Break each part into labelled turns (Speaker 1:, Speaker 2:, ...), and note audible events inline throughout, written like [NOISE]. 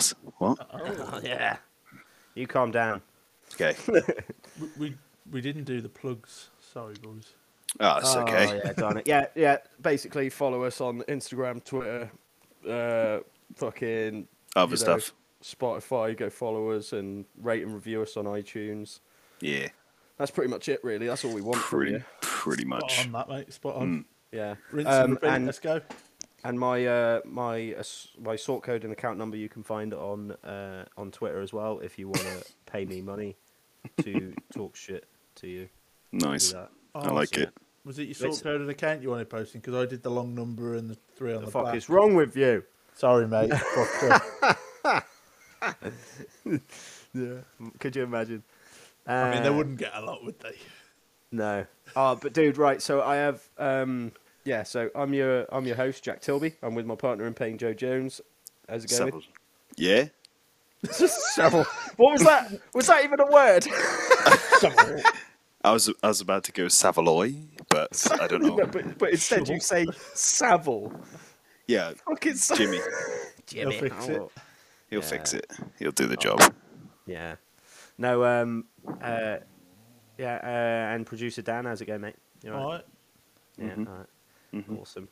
Speaker 1: stick it in my ass. What?
Speaker 2: Oh, yeah. You calm down.
Speaker 1: Okay. [LAUGHS]
Speaker 3: We, we we didn't do the plugs. Sorry, boys.
Speaker 1: Oh, it's
Speaker 2: Oh,
Speaker 1: okay.
Speaker 2: yeah, darn it. [LAUGHS] Yeah, yeah. Basically, follow us on Instagram, Twitter, uh, fucking
Speaker 1: Other
Speaker 2: you know,
Speaker 1: stuff.
Speaker 2: Spotify. Go follow us and rate and review us on iTunes.
Speaker 1: Yeah.
Speaker 2: That's pretty much it, really. That's all we want from
Speaker 1: Pretty,
Speaker 2: you.
Speaker 1: pretty
Speaker 3: Spot
Speaker 1: much.
Speaker 3: on that, mate. Spot on.
Speaker 2: Yeah.
Speaker 3: Rinse and
Speaker 2: Um,
Speaker 3: repeat.
Speaker 2: and
Speaker 3: Let's go.
Speaker 2: And my uh, my uh, my sort code and account number you can find on uh, on Twitter as well if you want to [LAUGHS] pay me money to talk shit to you.
Speaker 1: Nice.
Speaker 2: that.
Speaker 1: I
Speaker 3: Oh,
Speaker 1: like
Speaker 2: so-
Speaker 1: it.
Speaker 3: Was it your sort
Speaker 2: Let's-
Speaker 3: code and account you wanted posting? Because I did the long number and the three on
Speaker 2: The
Speaker 3: the,
Speaker 2: fuck
Speaker 3: back.
Speaker 2: is wrong with you?
Speaker 3: Sorry, mate. [LAUGHS] Fucked up. [LAUGHS]
Speaker 2: Yeah. Could you imagine?
Speaker 3: I mean, they
Speaker 2: Uh,
Speaker 3: wouldn't get a lot, would they?
Speaker 2: No. Oh, but dude, right. So I have, um, yeah. So I'm your, I'm your host, Jack Tilby. I'm with my partner in paying, Joe Jones. How's it going?
Speaker 1: Several- Yeah. [LAUGHS]
Speaker 2: Several. What was that? Was that even a word?
Speaker 1: I was I was about to go Savoy, but I don't [LAUGHS] know.
Speaker 2: No, but, but instead you say Savile.
Speaker 1: Yeah,
Speaker 2: Fucking Sa-
Speaker 1: Jimmy. [LAUGHS]
Speaker 2: Jimmy.
Speaker 3: He'll fix it.
Speaker 2: oh,
Speaker 1: He'll
Speaker 2: Yeah.
Speaker 1: fix it. He'll do the job.
Speaker 2: Yeah. No. Um. Uh. Yeah. Uh, and producer Dan, how's it going, mate? You all
Speaker 3: All
Speaker 2: right?
Speaker 3: right.
Speaker 2: Yeah. All right.
Speaker 1: Mhm.
Speaker 2: Awesome.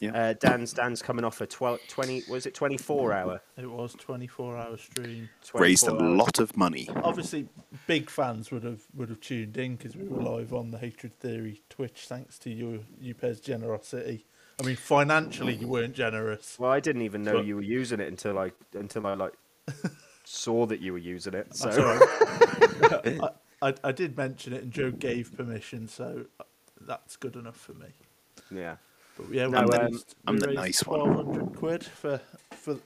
Speaker 1: Yeah.
Speaker 2: Uh, Dan's Dan's coming off a 12, 20 was it 24 hour?
Speaker 3: It was 24 hour stream.
Speaker 1: Raised a
Speaker 2: 24 hour.
Speaker 1: lot of money.
Speaker 3: Obviously, big fans would have would have tuned in because we were live on the Hatred Theory Twitch, thanks to your UPE's generosity. I mean, financially, you weren't generous.
Speaker 2: Well, I didn't even know
Speaker 3: But-
Speaker 2: you were using it until I until I like saw that you were using it. So
Speaker 3: That's all right. [LAUGHS] I, I, I did mention it, and Joe gave permission, so that's good enough for me.
Speaker 2: Yeah.
Speaker 3: But yeah, we
Speaker 2: No,
Speaker 1: the-
Speaker 3: raised,
Speaker 1: I'm
Speaker 3: we
Speaker 1: the
Speaker 3: raised
Speaker 1: nice one.
Speaker 3: 1200 quid for for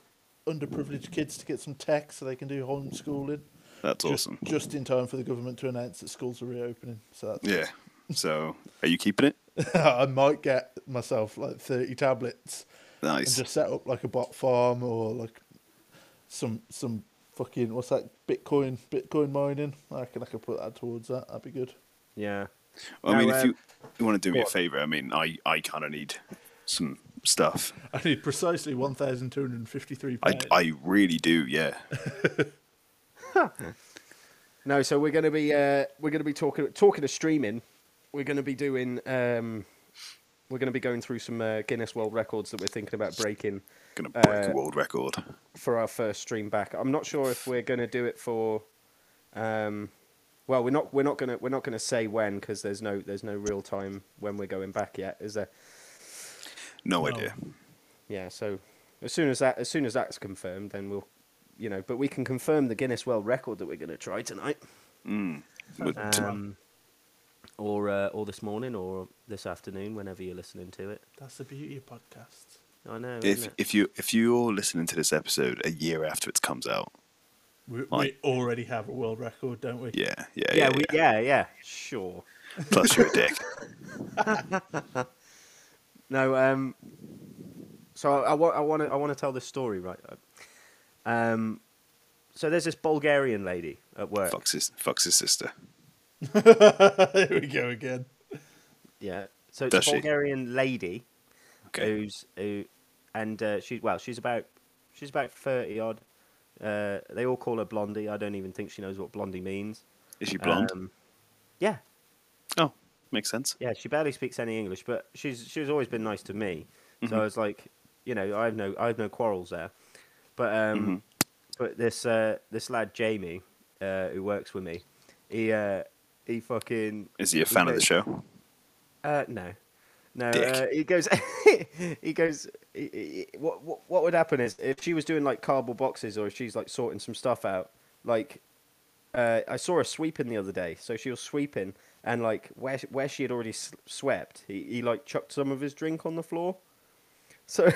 Speaker 3: underprivileged kids to get some tech so they can do homeschooling.
Speaker 1: That's
Speaker 3: just,
Speaker 1: awesome.
Speaker 3: Just in time for the government to announce that schools are reopening. So that's
Speaker 1: Yeah. [LAUGHS] So, are you keeping it?
Speaker 3: I might get myself like 30 tablets and just set up like a bot farm or like some some fucking what's that Bitcoin Bitcoin mining. I reckon I could put that towards that. That'd be good.
Speaker 2: Yeah.
Speaker 1: Well, I mean,
Speaker 2: uh,
Speaker 1: if you, you want to do me a favor, I mean, I, I kind of need some stuff.
Speaker 3: I need precisely 1,253
Speaker 1: I,
Speaker 3: pounds.
Speaker 1: I really do, yeah. [LAUGHS] [LAUGHS]
Speaker 2: No, so we're gonna be uh, we're gonna be talking talking of streaming. We're gonna be doing um, we're gonna be going through some uh, Guinness World Records that we're thinking about breaking
Speaker 1: Gonna break
Speaker 2: Uh,
Speaker 1: a world record.
Speaker 2: for our first stream back. I'm not sure if we're gonna do it for. Um, well, we're not we're not gonna we're not gonna say when because there's no there's no real time when we're going back yet, is there?
Speaker 1: No
Speaker 3: No.
Speaker 1: idea.
Speaker 2: Yeah, so as soon as that as soon as that's confirmed, then we'll, you know, but we can confirm the Guinness World Record that we're going to try tonight,
Speaker 1: Mm. But to-
Speaker 2: um, or uh, or this morning, or this afternoon, whenever you're listening to it.
Speaker 3: That's the beauty of podcasts.
Speaker 2: I know.
Speaker 1: if
Speaker 2: isn't it?
Speaker 1: if you if you're listening to this episode a year after it comes out,
Speaker 3: We,
Speaker 1: Like-
Speaker 3: we already have a world record, don't we?
Speaker 1: yeah, yeah,
Speaker 2: yeah,
Speaker 1: yeah,
Speaker 2: we,
Speaker 1: yeah.
Speaker 2: yeah, yeah, sure.
Speaker 1: Plus you're a [LAUGHS] dick.
Speaker 2: No, um, so I, want I want to I want to tell this story, right? Um, so there's this Bulgarian lady at work.
Speaker 1: Fucks his fucks his sister. [LAUGHS]
Speaker 3: Here we go again.
Speaker 2: Yeah. So it's
Speaker 1: Does
Speaker 2: a
Speaker 1: she?
Speaker 2: Bulgarian lady
Speaker 1: Okay.
Speaker 2: who's who, and uh, she well, she's about she's about thirty odd. Uh, they all call her Blondie. I don't even think she knows what Blondie means.
Speaker 1: Is she blonde?
Speaker 2: Um, yeah,
Speaker 1: oh, makes sense.
Speaker 2: yeah. She barely speaks any English, but she's she's always been nice to me. So I was like, you know, I have no I have no quarrels there. But um, but this uh, this lad Jamie, uh, who works with me, he uh, he fucking
Speaker 1: Is he a fan of the show?
Speaker 2: Uh, no, no. Uh, he goes. [LAUGHS] he goes. He, he, what, what what would happen is if she was doing like cardboard boxes or if she's like sorting some stuff out. Like, uh, I saw her sweeping the other day. So she was sweeping and like where she- where she had already swept, he he like chucked some of his drink on the floor. So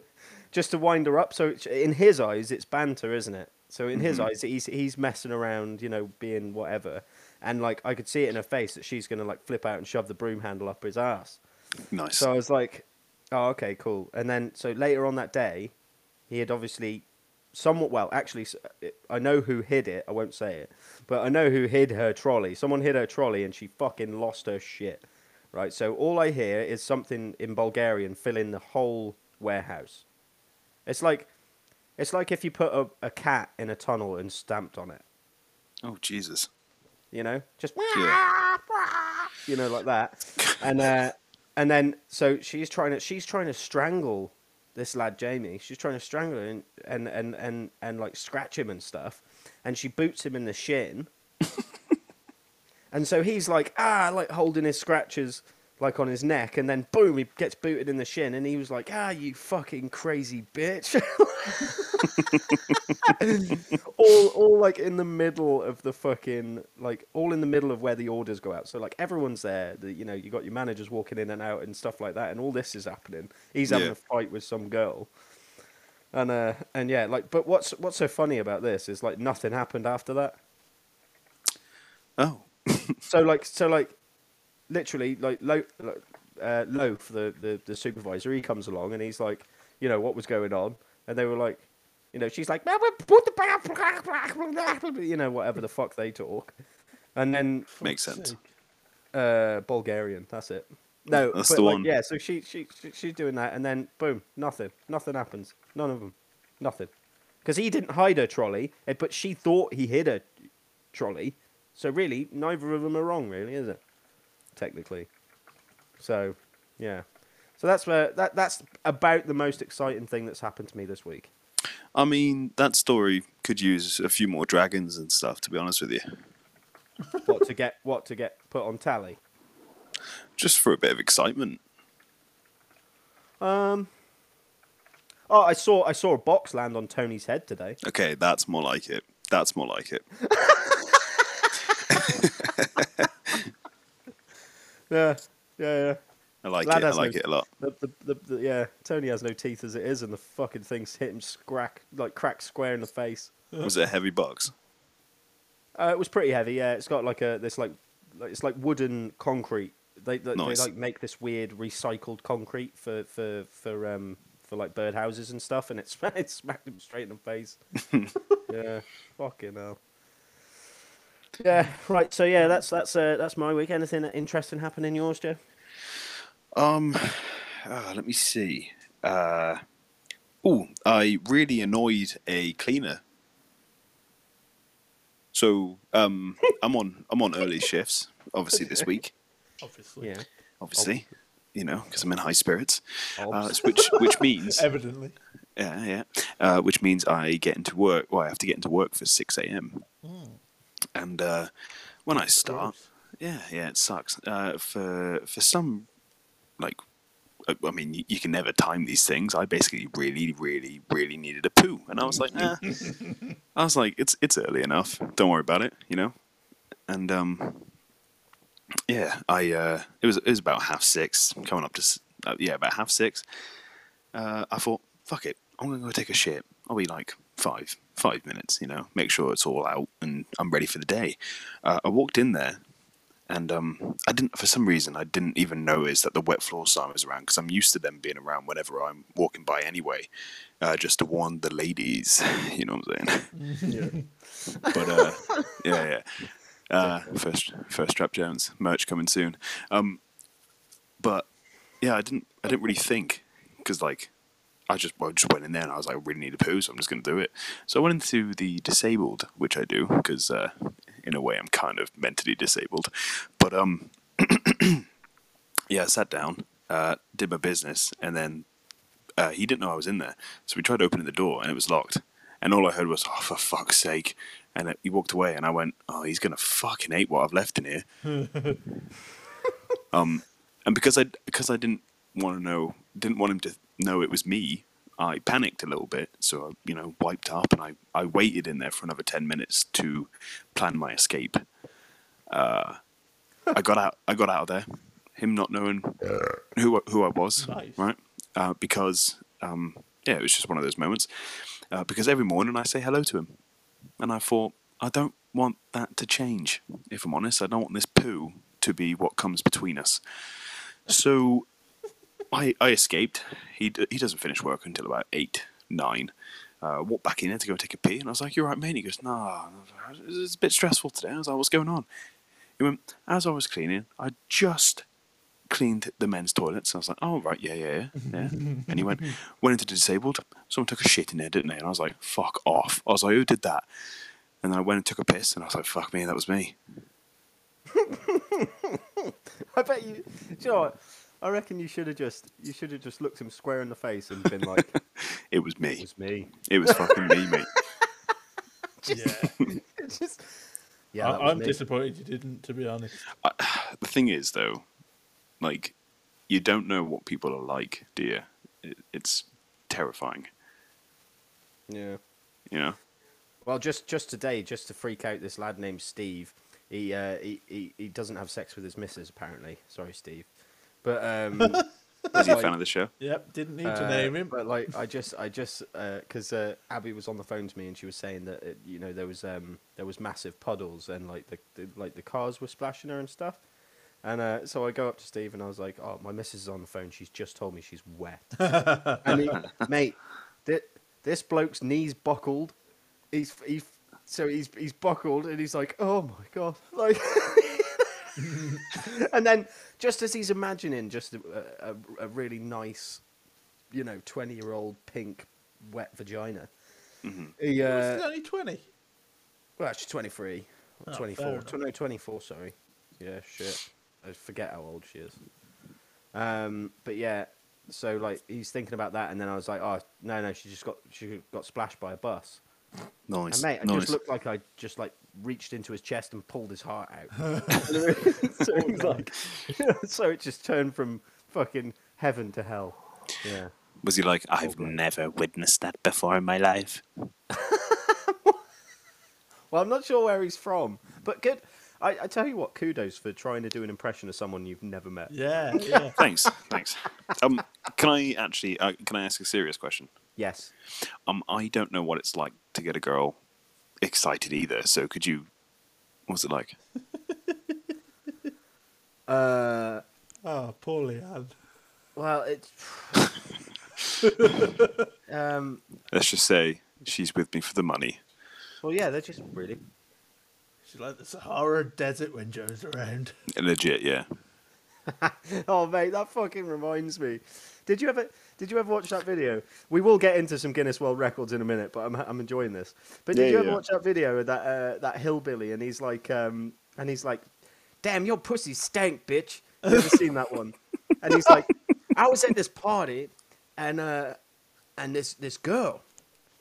Speaker 2: [LAUGHS] just to wind her up. So in his eyes, it's banter, isn't it? So in his eyes, he's he's messing around, you know, being whatever. And like I could see it in her face that she's gonna like flip out and shove the broom handle up his ass.
Speaker 1: Nice.
Speaker 2: So I was like, oh, okay, cool. And then, so later on that day, he had obviously somewhat, well, actually, i know who hid it. I won't say it, but I know who hid her trolley. Someone hid her trolley and she fucking lost her shit. right? So all I hear is something in Bulgarian filling the whole warehouse. It's like, it's like if you put a, a cat in a tunnel and stamped on it.
Speaker 1: Oh Jesus.
Speaker 2: You know, just
Speaker 1: Yeah. [LAUGHS]
Speaker 2: you know, like that. And uh, and then so she's trying to she's trying to strangle this lad Jamie. She's trying to strangle him and and and and like scratch him and stuff. And she boots him in the shin. [LAUGHS] and so he's like ah, like holding his scratches like on his neck, and then boom, he gets booted in the shin, and he was like ah, you fucking crazy bitch. [LAUGHS] all all like in the middle of the fucking like all in the middle of where the orders go out. So like everyone's there. The, you know, you got your managers walking in and out and stuff like that, and all this is happening. He's having
Speaker 1: Yeah.
Speaker 2: a fight with some girl, and uh and yeah, like but what's what's so funny about this is like nothing happened after that.
Speaker 1: Oh. [LAUGHS]
Speaker 2: So like so like literally like Lo, uh, Loaf, the, the the supervisor, he comes along and he's like, you know, what was going on, and they were like. You know, she's like, you know, whatever the fuck they talk, and then
Speaker 1: Makes sense.
Speaker 2: uh, Bulgarian. That's it. No,
Speaker 1: That's
Speaker 2: but,
Speaker 1: the
Speaker 2: like,
Speaker 1: one.
Speaker 2: Yeah, so she, she she she's doing that, and then boom, nothing, nothing happens. None of them, nothing, because he didn't hide her trolley, eh, but she thought he hid her trolley. So really, neither of them are wrong, really, is it? Technically. So, yeah. So that's where that that's about the most exciting thing that's happened to me this week.
Speaker 1: I mean, that story could use a few more dragons and stuff. To be honest with you,
Speaker 2: What to get what to get put on tally.
Speaker 1: just for a bit of excitement.
Speaker 2: Um. Oh, I saw I saw a box land on Tony's head today.
Speaker 1: Okay, that's more like it. That's more like it. [LAUGHS]
Speaker 2: Yeah, yeah, yeah.
Speaker 1: I like
Speaker 2: Lad
Speaker 1: it. I like
Speaker 2: no-
Speaker 1: it a lot.
Speaker 2: The, the, the, yeah, Tony has no teeth as it is, and the fucking thing's hit him scrack like crack square in the face. [LAUGHS]
Speaker 1: Was it a heavy box?
Speaker 2: Uh, it was pretty heavy. Yeah, it's got like a this like, like it's like wooden concrete. They they,
Speaker 1: Nice.
Speaker 2: they like make this weird recycled concrete for for for um for like birdhouses and stuff, and it's [LAUGHS] it smacked him straight in the face. [LAUGHS] yeah, fucking hell. Yeah, right. So yeah, that's that's uh, that's my week. Anything interesting happen in yours, Joe?
Speaker 1: Um, ah, let me see. Uh, oh, I really annoyed a cleaner. So, um, [LAUGHS] I'm on I'm on early shifts, obviously this week.
Speaker 3: Obviously.
Speaker 2: Yeah.
Speaker 1: Obviously, you know, because I'm in high spirits. Uh, which which means [LAUGHS]
Speaker 3: Evidently.
Speaker 1: yeah yeah, uh, which means I get into work. Well, I have to get into work for six a.m. And uh, when I start, yeah, yeah, it sucks. Uh, for for some, like, uh, I mean, you, you can never time these things. I basically really, really, really needed a poo, and I was like, nah. [LAUGHS] I was like, it's it's early enough. Don't worry about it, you know. And um, yeah, I uh, it was it was about half six, coming up to uh, yeah, about half six. Uh, I thought, fuck it, I'm gonna go take a shit. I'll be like five five minutes, you know, make sure it's all out and I'm ready for the day. Uh, I walked in there and um, I didn't for some reason I didn't even notice that the wet floor sign was around because I'm used to them being around whenever I'm walking by anyway, uh, just to warn the ladies. [LAUGHS] You know what I'm saying? [LAUGHS] but uh, yeah, yeah. Uh, first, first Trap Jones merch coming soon. Um, but yeah, I didn't, I didn't really think because like I just, well, I just went in there and I was like, I really need a poo, so I'm just going to do it. So I went into the disabled, which I do because uh, in a way I'm kind of mentally disabled. But um, [CLEARS THROAT] yeah, I sat down, uh, did my business, and then uh, he didn't know I was in there. So we tried opening the door and it was locked. And all I heard was, "Oh, for fuck's sake!" And uh, he walked away, and I went, "Oh, he's gonna fucking hate what I've left in here." [LAUGHS] um, and because I because I didn't want to know, didn't want him to know it was me. I panicked a little bit, so I, you know, wiped up, and I, I waited in there for another ten minutes to plan my escape. Uh, I got out. I got out of there. Him not knowing who I- who I was,
Speaker 3: Nice.
Speaker 1: right? Uh, because um, yeah, it was just one of those moments. Uh, because every morning I say hello to him, and I thought I don't want that to change. If I'm honest, I don't want this poo to be what comes between us. So I I escaped. He d- he doesn't finish work until about eight nine. Uh, walked back in there to go and take a pee, and I was like, "You're right, mate." He goes, "Nah, it's a bit stressful today." I was like, "What's going on?" He went, "As I was cleaning, I just cleaned the men's toilets. And I was like, oh, right, yeah, yeah, yeah. yeah. [LAUGHS] and he went, went into the disabled. Someone took a shit in there, didn't they? And I was like, fuck off. I was like, who did that? And then I went and took a piss, and I was like, fuck me, that was me. [LAUGHS]
Speaker 2: I bet you. Do you know what? I reckon you should have just you should have just looked him square in the face and been like, [LAUGHS]
Speaker 1: It was me.
Speaker 2: "It was me."
Speaker 1: It was fucking me, mate. [LAUGHS]
Speaker 3: Yeah,
Speaker 2: It's [LAUGHS] just yeah. that
Speaker 3: I,
Speaker 2: was
Speaker 3: I'm
Speaker 2: me.
Speaker 3: disappointed you didn't. To be honest,
Speaker 1: The thing is, though, like, you don't know what people are like, do you? It, it's terrifying,
Speaker 2: Yeah.
Speaker 1: you know?
Speaker 2: Well, just just today, just to freak out this lad named Steve. He uh, he, he he doesn't have sex with his missus apparently. Sorry, Steve. But um, [LAUGHS]
Speaker 1: Is he a
Speaker 2: like-
Speaker 1: fan of the show?
Speaker 3: yep, didn't need to
Speaker 2: Uh,
Speaker 3: name him.
Speaker 2: But like, I just, I just, because uh, Abby was on the phone to me and she was saying that it, you know there was um there was massive puddles and like the, the like the cars were splashing her and stuff. And uh, so I go up to Steve and I was like, "Oh, my missus is on the phone. She's just told me she's wet." [LAUGHS] and he, [LAUGHS] mate, thi- this bloke's knees buckled. He's he, so he's he's buckled and he's like, "Oh my god!" Like, [LAUGHS] and then just as he's imagining just a, a, a really nice, you know, twenty-year-old pink wet vagina, he
Speaker 3: He's
Speaker 2: uh,
Speaker 3: only twenty.
Speaker 2: well, actually twenty-three,
Speaker 3: Oh,
Speaker 2: 24,
Speaker 3: fair enough.
Speaker 2: Tw- no, twenty-four. Sorry, yeah, shit, I forget how old she is. Um, but yeah, so like he's thinking about that, and then I was like, oh no, no, she just got she got splashed by a bus.
Speaker 1: Nice.
Speaker 2: And mate, I
Speaker 1: nice.
Speaker 2: just looked like I just like reached into his chest and pulled his heart out. [LAUGHS] [LAUGHS] so he's like, [LAUGHS] so it just turned from fucking heaven to hell. Yeah.
Speaker 1: Was he like, I've
Speaker 2: God.
Speaker 1: never witnessed that before in my life?
Speaker 2: Well, I'm not sure where he's from, but good. I, I tell you what, kudos for trying to do an impression of someone you've never met.
Speaker 3: Yeah, yeah.
Speaker 1: Thanks, thanks. Um, can I actually, uh, can I ask a serious question?
Speaker 2: Yes.
Speaker 1: Um, I don't know what it's like to get a girl excited either. So could you? What's it like? [LAUGHS]
Speaker 2: Uh,
Speaker 3: Oh, poor Leanne.
Speaker 2: well, it's. [LAUGHS] um.
Speaker 1: Let's just say she's with me for the money.
Speaker 2: Well, yeah, they're just really.
Speaker 3: She's like the Sahara Desert when Joe's around.
Speaker 1: Legit, yeah. [LAUGHS]
Speaker 2: Oh, mate, that fucking reminds me. Did you ever? Did you ever watch that video? We will get into some Guinness World Records in a minute, but I'm I'm enjoying this. But did
Speaker 1: Yeah,
Speaker 2: you ever
Speaker 1: yeah.
Speaker 2: watch that video of that uh, that hillbilly and he's like um and he's like, "Damn, your pussy stank, bitch." You ever [LAUGHS] seen that one? And he's like, "I was at this party, and uh, and this this girl,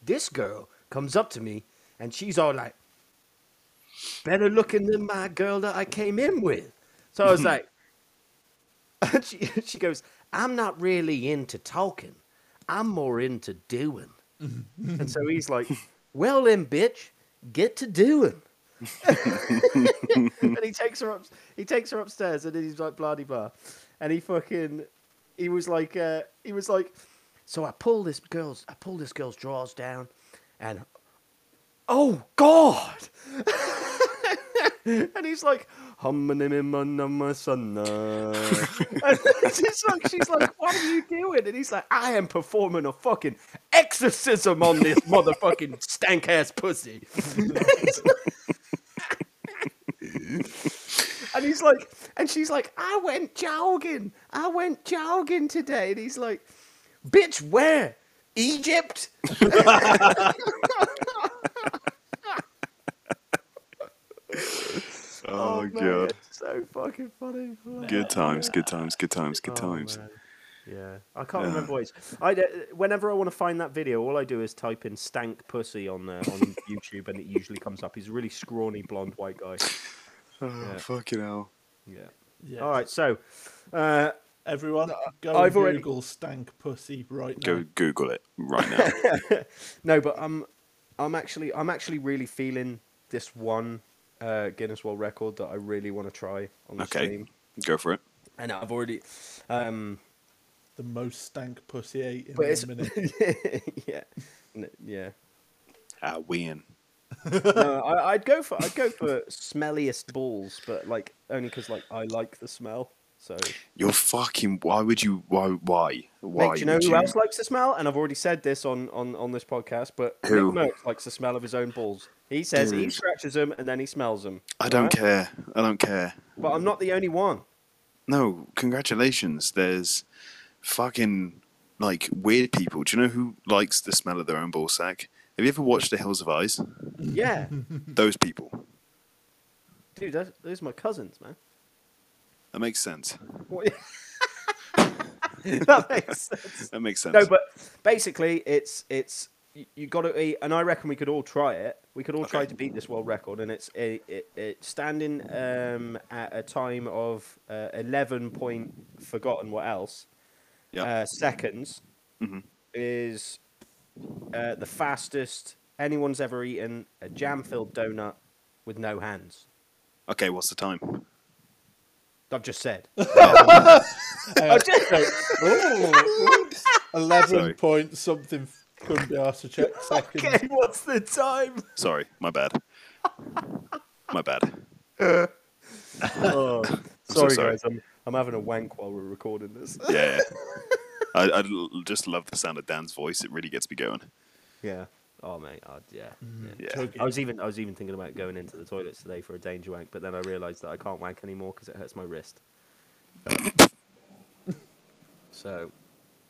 Speaker 2: this girl comes up to me, and she's all like, better looking than my girl that I came in with." So I was [LAUGHS] like. [LAUGHS] And she, she goes, I'm not really into talking. I'm more into doing. [LAUGHS] and so he's like, Well then, bitch, get to doing. [LAUGHS] and he takes her up he takes her upstairs and then he's like blah de blah. And he fucking he was like uh, he was like so I pull this girl's I pull this girl's drawers down and oh god [LAUGHS] and he's like, She's [LAUGHS] like, she's like, "What are you doing?" And he's like, "I am performing a fucking exorcism on this [LAUGHS] motherfucking stank ass pussy." [LAUGHS] and he's like, and she's like, "I went jogging. I went jogging today." And he's like, "Bitch, where? Egypt?"
Speaker 1: Oh,
Speaker 2: man,
Speaker 1: god.
Speaker 2: it's so fucking funny.
Speaker 1: Good times, good times, good times, good
Speaker 2: Oh,
Speaker 1: times.
Speaker 2: man. Yeah, I can't
Speaker 1: Yeah.
Speaker 2: remember what it's. I uh, whenever I want to find that video, all I do is type in "stank pussy" on uh, on [LAUGHS] YouTube, and it usually comes up. He's a really scrawny blonde white guy.
Speaker 1: Oh,
Speaker 2: Yeah.
Speaker 1: fucking hell.
Speaker 2: Yeah.
Speaker 3: Yeah.
Speaker 2: All right, so uh,
Speaker 3: Everyone, go
Speaker 2: I've
Speaker 3: and
Speaker 2: already-
Speaker 3: Google stank pussy right now.
Speaker 1: Go Google it right now. [LAUGHS]
Speaker 2: no, but I'm I'm actually I'm actually really feeling this one uh, Guinness World Record that I really want to try on the
Speaker 1: Okay.
Speaker 2: stream,
Speaker 1: Go for it.
Speaker 2: and I've already. Um,
Speaker 3: The most stank pussy ate in
Speaker 2: but
Speaker 3: one minute. [LAUGHS]
Speaker 2: yeah, yeah.
Speaker 1: Ah, Wien.
Speaker 2: no, I, I'd go for I'd go for smelliest balls, but like only because like I like the smell. So,
Speaker 1: You're fucking. Why would you? Why? Why? Why?
Speaker 2: mate, do you know
Speaker 1: would
Speaker 2: who else likes the smell? And I've already said this on on, on this podcast, but
Speaker 1: Who?
Speaker 2: Nick Merckx likes the smell of his own balls. He says he scratches them and then he smells them.
Speaker 1: I don't
Speaker 2: right?
Speaker 1: care. I don't care.
Speaker 2: But I'm not the only one.
Speaker 1: no, congratulations. There's fucking like weird people. Do you know who likes the smell of their own ball sack? Have you ever watched The Hills Have Eyes?
Speaker 2: Yeah, [LAUGHS]
Speaker 1: Those people.
Speaker 2: dude, that, those are my cousins, man.
Speaker 1: That makes sense.
Speaker 2: What- [LAUGHS] that makes sense. [LAUGHS]
Speaker 1: That makes sense.
Speaker 2: No, but basically, it's it's you, you got to eat, and I reckon we could all try it. We could all try to beat this world record, and it's it, it, it standing um, at a time of uh, eleven point forgotten what else
Speaker 1: yeah.
Speaker 2: uh, seconds
Speaker 1: Mhm.
Speaker 2: is uh, the fastest anyone's ever eaten a jam-filled donut with no hands.
Speaker 1: okay, what's the time?
Speaker 2: I've just said. [LAUGHS]
Speaker 3: Uh, [LAUGHS] [LAUGHS] so, Eleven
Speaker 1: Sorry.
Speaker 3: point something. Couldn't be asked to check [LAUGHS] seconds.
Speaker 2: what's the time?
Speaker 1: Sorry, my bad. my bad. [LAUGHS]
Speaker 2: Oh, [LAUGHS]
Speaker 1: so
Speaker 2: sorry,
Speaker 1: sorry.
Speaker 2: guys. I'm, I'm having a wank while we're recording this.
Speaker 1: Yeah. I, I, I l- just love the sound of Dan's voice. It really gets me going.
Speaker 2: Yeah. Oh mate, oh, i mm, yeah.
Speaker 1: yeah.
Speaker 3: Yeah.
Speaker 2: I was even I was even thinking about going into the toilets today for a danger wank, but then I realised that I can't wank anymore because it hurts my wrist. so,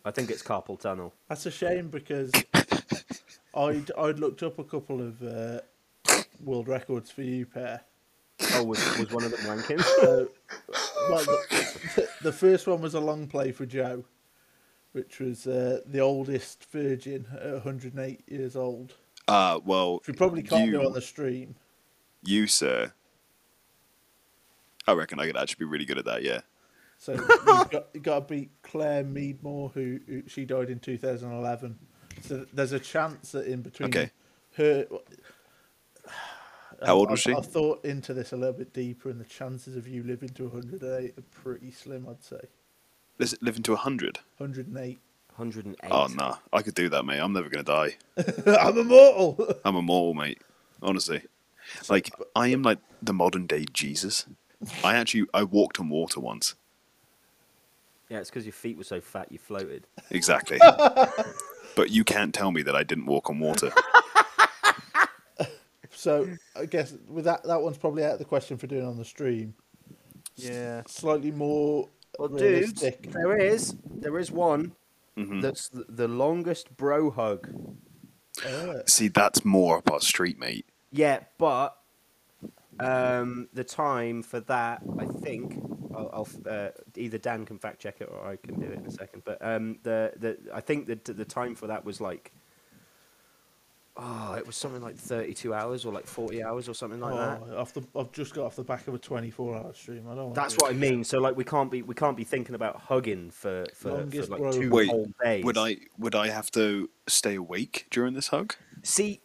Speaker 2: I think it's carpal tunnel.
Speaker 3: That's a shame because [COUGHS] I'd I'd looked up a couple of uh, world records for you pair.
Speaker 2: Oh, was, was one of them wanking?
Speaker 3: So, well, the, the first one was a long play for Joe, which was uh, the oldest virgin at 108 years old.
Speaker 1: Uh, well,
Speaker 3: Which we probably can't
Speaker 1: you,
Speaker 3: do on the stream.
Speaker 1: you, sir. I reckon I could actually be really good at that, yeah.
Speaker 3: So [LAUGHS] you've got, you got to beat Claire Meadmore, who, who she died in 2011. So there's a chance that in between
Speaker 1: Okay.
Speaker 3: her.
Speaker 1: How old was
Speaker 3: I've,
Speaker 1: she?
Speaker 3: I've thought into this a little bit deeper, and the chances of you living to 108 are pretty slim, I'd say.
Speaker 1: Let's live into 100.
Speaker 3: 108.
Speaker 2: 108.
Speaker 1: Oh, nah. I could do that, mate. I'm never going to die. [LAUGHS]
Speaker 3: I'm immortal! [LAUGHS]
Speaker 1: I'm immortal, mate. Honestly. Like, I am like the modern day Jesus. I actually, I walked on water once.
Speaker 2: Yeah, it's because your feet were so fat you floated.
Speaker 1: Exactly. [LAUGHS] but you can't tell me that I didn't walk on water. [LAUGHS]
Speaker 3: so I guess with that, that one's probably out of the question for doing on the stream.
Speaker 2: Yeah.
Speaker 3: Slightly more
Speaker 2: Well, dude,
Speaker 3: realistic.
Speaker 2: there is there is one
Speaker 1: Mhm.
Speaker 2: that's the, the longest bro hug.
Speaker 3: Uh,
Speaker 1: See, that's more up our street, mate.
Speaker 2: Yeah, but um, the time for that, I think, I'll, I'll uh, either Dan can fact check it or I can do it in a second. But um, the the I think that the time for that was like, oh, it was something like thirty-two hours or like forty hours or something like that.
Speaker 3: oh, off the, I've just got off the back of a 24 hour stream. I don't want
Speaker 2: That's
Speaker 3: to
Speaker 2: what I mean. So like, we can't be we can't be thinking about hugging for for, for like
Speaker 3: bro
Speaker 2: two
Speaker 3: hug.
Speaker 1: Wait,
Speaker 2: whole days.
Speaker 1: Would I would I have to stay awake during this hug?
Speaker 2: see?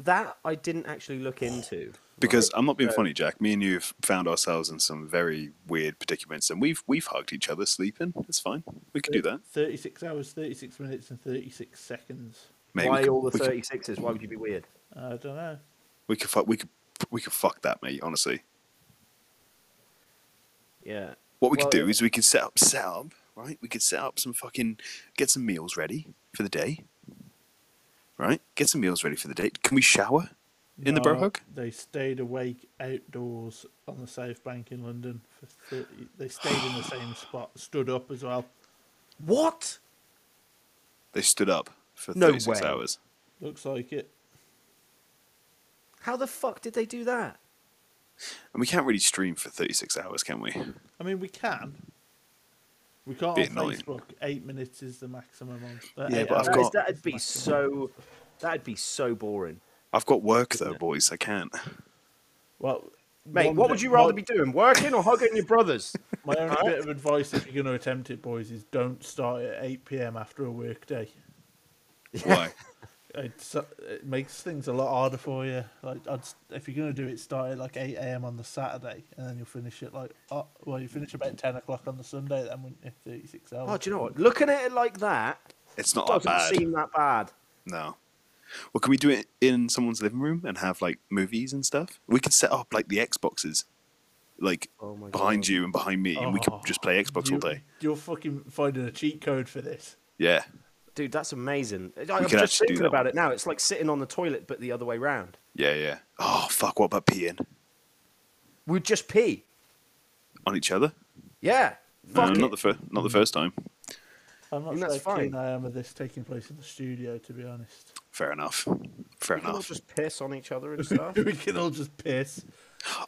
Speaker 2: That I didn't actually look into.
Speaker 1: Because
Speaker 2: right?
Speaker 1: I'm not being
Speaker 2: So-
Speaker 1: funny, Jack. Me and you have found ourselves in some very weird predicaments, and we've we've hugged each other sleeping. It's fine. We could do that.
Speaker 3: 36 hours, 36 minutes, and 36 seconds.
Speaker 1: Mate,
Speaker 2: Why
Speaker 1: could,
Speaker 2: all the thirty sixes? Why would you be weird?
Speaker 3: I don't know.
Speaker 1: we could fuck we could we could fuck that, mate. Honestly,
Speaker 2: Yeah.
Speaker 1: what we
Speaker 2: Well,
Speaker 1: could do is we could set up set up right. We could set up some fucking get some meals ready for the day. Right, get some meals ready for the day. Can we shower in the bro
Speaker 3: No,
Speaker 1: hug?
Speaker 3: They stayed awake outdoors on the South Bank in London for 30. They stayed in the [SIGHS] same spot, stood up as well.
Speaker 2: What?
Speaker 1: They stood up for
Speaker 2: No
Speaker 1: 36
Speaker 2: way.
Speaker 1: hours.
Speaker 3: Looks like it.
Speaker 2: How the fuck did they do that?
Speaker 1: And we can't really stream for 36 hours, can we?
Speaker 3: I mean, we can. We can't
Speaker 1: Bit
Speaker 3: on
Speaker 1: annoying.
Speaker 3: Facebook. Eight minutes is the maximum on. Uh,
Speaker 1: Yeah, but I've
Speaker 3: hours
Speaker 2: That is-
Speaker 1: got-
Speaker 2: that'd be
Speaker 3: maximum.
Speaker 2: so. That'd be so boring,
Speaker 1: I've got work though, boys. I can't.
Speaker 3: Well,
Speaker 2: mate.
Speaker 3: one
Speaker 2: what would you rather
Speaker 3: my-
Speaker 2: be doing, working or hugging your brothers? [LAUGHS]
Speaker 3: My only bit of advice, if you're going to attempt it, boys, is don't start at 8 p.m. after a work day. [LAUGHS]
Speaker 1: Why? [LAUGHS]
Speaker 3: It's, it makes things a lot harder for you. Like, I'd, if you're going to do it, start at like 8 a.m. on the Saturday, and then you'll finish it like, oh, well, you finish about 10 o'clock on the Sunday, then wouldn't you? 36 hours.
Speaker 2: Oh, do you know what? Looking at it like that
Speaker 1: It's not that
Speaker 2: doesn't
Speaker 1: bad.
Speaker 2: seem that bad.
Speaker 1: No. Well, can we do it in someone's living room and have like movies and stuff? We could set up like the Xboxes, like
Speaker 2: Oh
Speaker 1: behind
Speaker 2: God.
Speaker 1: you and behind me, and we could
Speaker 3: Oh,
Speaker 1: just play Xbox
Speaker 3: you,
Speaker 1: all day.
Speaker 3: You're fucking finding a cheat code for this.
Speaker 1: Yeah.
Speaker 2: Dude, that's amazing. I- I'm just thinking about it now. It's like sitting on the toilet, but the other way round.
Speaker 1: Yeah, yeah. Oh fuck! What about peeing?
Speaker 2: We'd just pee.
Speaker 1: on each other.
Speaker 2: Yeah.
Speaker 1: No,
Speaker 2: Fuck
Speaker 1: not the first, not the mm. first time.
Speaker 3: I'm not
Speaker 2: And
Speaker 3: sure
Speaker 2: that's
Speaker 3: how keen. I am of this taking place in the studio, to be honest.
Speaker 1: Fair enough. Fair
Speaker 2: We can all
Speaker 1: enough.
Speaker 2: just piss on each other and [LAUGHS] stuff.
Speaker 3: we can all just piss.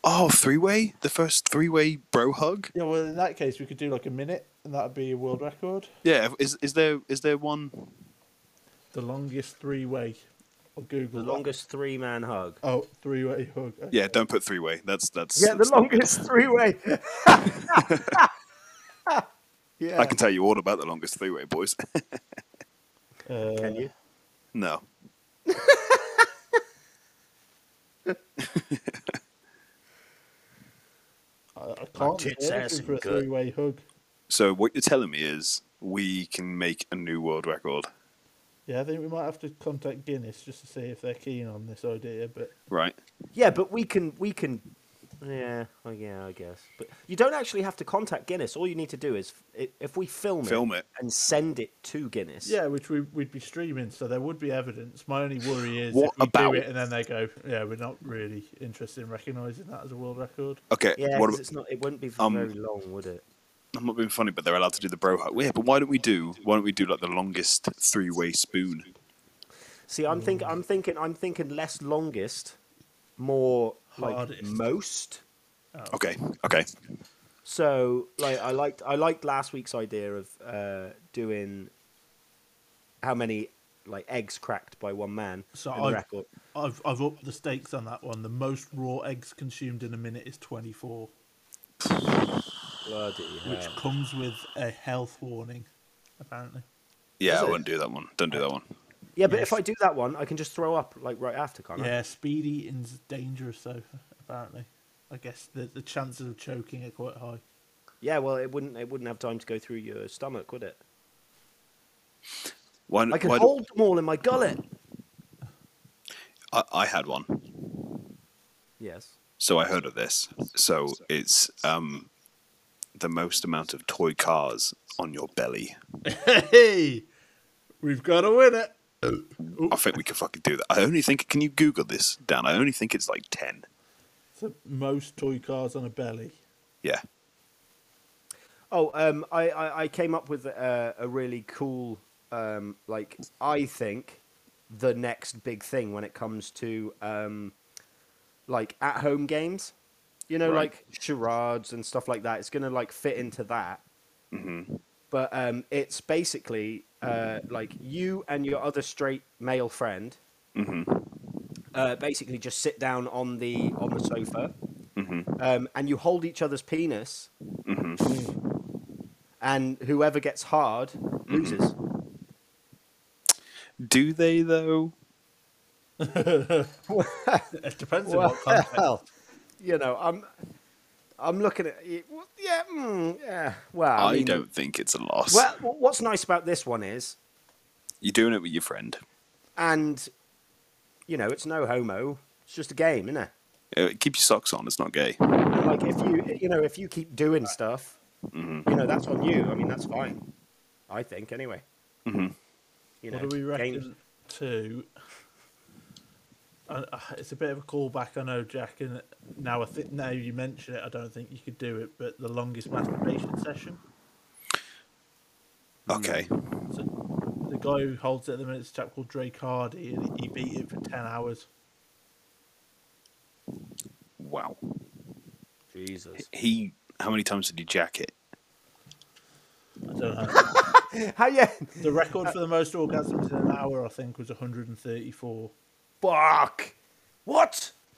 Speaker 1: Oh, three way, the first three way bro hug.
Speaker 3: Yeah, well, in that case, we could do like a minute, and that would be a world record.
Speaker 1: Yeah, is is there is there one?
Speaker 3: The longest three way. I'll Google
Speaker 2: the
Speaker 3: that.
Speaker 2: longest three man hug.
Speaker 3: Oh, three way hug. Okay.
Speaker 1: Yeah, don't put three way. That's that's.
Speaker 2: Yeah, the
Speaker 1: that's not
Speaker 2: longest [LAUGHS] three way. [LAUGHS] yeah.
Speaker 1: I can tell you all about the longest three way, boys.
Speaker 3: Uh,
Speaker 2: Can you?
Speaker 1: No. [LAUGHS]
Speaker 3: I, I can't
Speaker 2: tits,
Speaker 3: do
Speaker 2: ass,
Speaker 3: anything for a
Speaker 2: gut.
Speaker 3: three way hug.
Speaker 1: So what you're telling me is we can make a new world record,
Speaker 3: Yeah, I think we might have to contact Guinness just to see if they're keen on this idea. But
Speaker 1: right?
Speaker 2: Yeah, but we can we can. Yeah, oh, yeah, I guess. But you don't actually have to contact Guinness. All you need to do is if we film,
Speaker 1: Film it.
Speaker 2: and send it to Guinness.
Speaker 3: yeah, which we, we'd be streaming, so there would be evidence. My only worry is
Speaker 1: What
Speaker 3: if we
Speaker 1: about-
Speaker 3: do it and then they go, yeah, we're not really interested in recognising that as a world record.
Speaker 1: Okay.
Speaker 2: Yeah,
Speaker 1: what ab-
Speaker 2: it's not. It wouldn't be for
Speaker 1: um,
Speaker 2: very long, would it?
Speaker 1: I'm not being funny, but they're allowed to do the bro hug. Yeah, but why don't we do? Why don't we do like the longest three way spoon?
Speaker 2: See, I'm thinking. I'm thinking. I'm thinking less longest, more like
Speaker 3: Hardest.
Speaker 2: most.
Speaker 1: Okay. Okay.
Speaker 2: So, like, I liked. I liked last week's idea of uh, doing how many like eggs cracked by one man.
Speaker 3: So
Speaker 2: in the
Speaker 3: I've,
Speaker 2: record.
Speaker 3: I've I've upped the stakes on that one. The most raw eggs consumed in a minute is 24,
Speaker 2: Bloody
Speaker 3: which comes with a health warning, apparently.
Speaker 1: Yeah,
Speaker 2: Is
Speaker 1: I
Speaker 2: it?
Speaker 1: won't do that one. Don't do that one.
Speaker 2: Yeah, but
Speaker 3: Yes.
Speaker 2: if I do that one, I can just throw up like right after, can't I?
Speaker 3: Yeah, speed eating's dangerous, though. Apparently, I guess the the chances of choking are quite high.
Speaker 2: Yeah, well, it wouldn't. It wouldn't have time to go through your stomach, would it?
Speaker 1: Why?
Speaker 2: I can
Speaker 1: why do-
Speaker 2: hold them all in my gullet.
Speaker 1: I, I had one,
Speaker 2: Yes.
Speaker 1: so I heard of this. So it's um, the most amount of toy cars on your belly. [LAUGHS]
Speaker 3: Hey, we've got a winner.
Speaker 1: I think we can fucking do that. I only think. Can you Google this, Dan? I only think it's like ten.
Speaker 3: So most toy cars on a belly.
Speaker 1: Yeah.
Speaker 2: Oh, um, I, I, I came up with a, a really cool, um, like I think, the next big thing when it comes to um, like at home games. You know,
Speaker 1: Right.
Speaker 2: like charades and stuff like that. It's gonna like fit into that.
Speaker 1: hmm
Speaker 2: But um, it's basically uh, like you and your other straight male friend
Speaker 1: hmm
Speaker 2: uh, basically just sit down on the on the sofa,
Speaker 1: hmm
Speaker 2: um, and you hold each other's penis,
Speaker 1: hmm [SNIFFS]
Speaker 2: and whoever gets hard loses.
Speaker 1: Do they though? [LAUGHS] [LAUGHS]
Speaker 3: It depends on what context.
Speaker 2: Well, [LAUGHS] you know, I'm I'm looking at it. well, Yeah, mm, yeah. Well, I,
Speaker 1: I,
Speaker 2: mean,
Speaker 1: don't think it's a loss.
Speaker 2: Well, what's nice about this one is,
Speaker 1: You're doing it with your friend.
Speaker 2: and you know, it's no homo. It's just a game, isn't it?
Speaker 1: Uh, keep your socks on. It's not gay.
Speaker 2: And like if you you know if you keep doing stuff,
Speaker 1: hmm
Speaker 2: you know that's on you. I mean that's fine. I think anyway.
Speaker 1: hmm
Speaker 2: You know,
Speaker 3: do we reckon
Speaker 2: games-
Speaker 3: to? Uh, uh, it's a bit of a callback, I know, Jack. And now I think now you mention it, I don't think you could do it. But the longest masturbation session.
Speaker 1: Okay.
Speaker 3: So the guy who holds it at the minute is a chap called Drake Hardy, and he beat it for ten hours.
Speaker 1: Wow.
Speaker 2: Jesus.
Speaker 1: He. How many times did he jack it?
Speaker 3: I don't know. [LAUGHS]
Speaker 2: How yeah?
Speaker 3: the record for the most orgasms in an hour, I think, was 134.
Speaker 2: Fuck.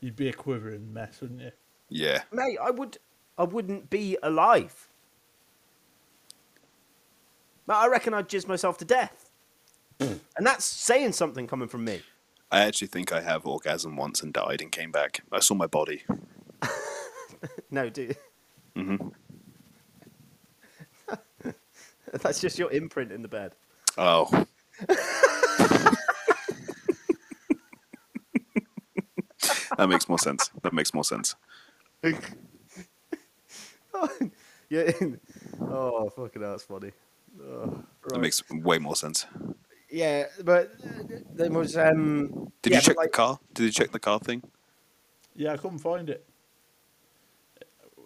Speaker 2: What?
Speaker 3: You'd be a quivering mess, wouldn't you?
Speaker 1: Yeah.
Speaker 2: Mate, I would I wouldn't be alive. But I reckon I'd jizz myself to death. and that's saying something coming from me.
Speaker 1: I actually think I have orgasm once and died and came back. I saw my body. [LAUGHS]
Speaker 2: No, dude.
Speaker 1: hmm [LAUGHS]
Speaker 2: That's just your imprint in the bed.
Speaker 1: Oh. [LAUGHS] that makes more sense. That makes more sense. [LAUGHS]
Speaker 2: yeah. Oh, fucking hell, that's funny. Oh,
Speaker 1: That makes way more sense.
Speaker 2: Yeah, but there was um.
Speaker 1: Did
Speaker 2: yeah,
Speaker 1: you check
Speaker 2: like,
Speaker 1: the car? Did you check the car thing?
Speaker 3: Yeah, I couldn't find it.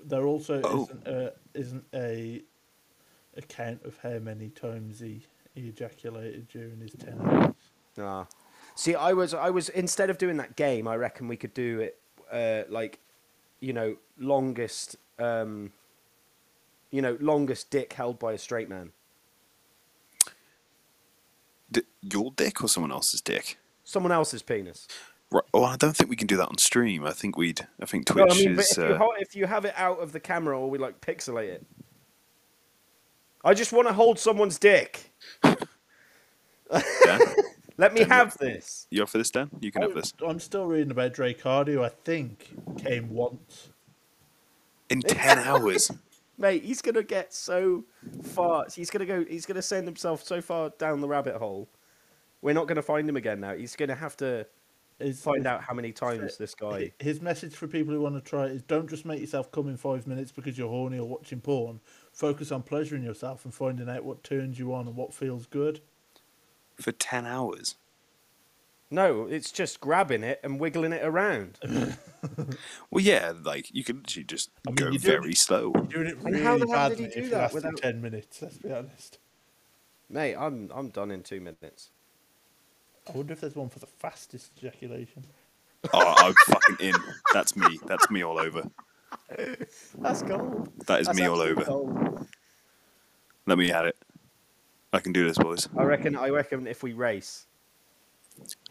Speaker 3: there also
Speaker 1: Oh.
Speaker 3: isn't a isn't a account of how many times he, he ejaculated during his ten hours.
Speaker 2: Ah. See, I was, I was instead of doing that game, I reckon we could do it, uh, like, you know, longest, um, you know, longest dick held by a straight man.
Speaker 1: D- your dick or someone else's dick?
Speaker 2: Someone else's penis.
Speaker 1: Right. Well, I don't think we can do that on stream. I think we'd. I think
Speaker 2: No,
Speaker 1: Twitch
Speaker 2: I mean,
Speaker 1: is.
Speaker 2: if, you
Speaker 1: Uh,
Speaker 2: ho- if you have it out of the camera or we like pixelate it, I just want to hold someone's dick. [LAUGHS] Let me
Speaker 1: Dan,
Speaker 2: have this.
Speaker 1: you up for this, Dan? You can have
Speaker 3: I'm,
Speaker 1: this
Speaker 3: I'm still reading about Drake Hardy, who I think came once.
Speaker 1: in ten [LAUGHS] hours.
Speaker 2: Mate, he's gonna get so far. He's gonna go. He's gonna send himself so far down the rabbit hole. We're not gonna find him again now. He's gonna have to
Speaker 3: Is
Speaker 2: find out how many times this guy.
Speaker 3: His message for people who want to try it is don't just make yourself come in five minutes because you're horny or watching porn. Focus on pleasuring yourself and finding out what turns you on and what feels good.
Speaker 1: For 10 hours.
Speaker 2: No, it's just grabbing it and wiggling it around. [LAUGHS]
Speaker 1: Well, yeah, like you could literally just
Speaker 3: I mean,
Speaker 1: go
Speaker 3: you do-
Speaker 1: very slow.
Speaker 3: You're doing it
Speaker 2: And
Speaker 3: really
Speaker 2: how the hell
Speaker 3: bad
Speaker 2: did he do
Speaker 3: if
Speaker 2: that
Speaker 3: it lasted
Speaker 2: without-
Speaker 3: ten minutes. Let's be honest.
Speaker 2: Mate, I'm I'm done in two minutes.
Speaker 3: I wonder if there's one for the fastest ejaculation. [LAUGHS]
Speaker 1: Oh, I'm fucking in. That's me. That's me all over.
Speaker 2: That's gold.
Speaker 1: That is
Speaker 2: That's
Speaker 1: me all over.
Speaker 2: gold.
Speaker 1: Let me at it. I can do this, boys.
Speaker 2: I reckon. I reckon if we race,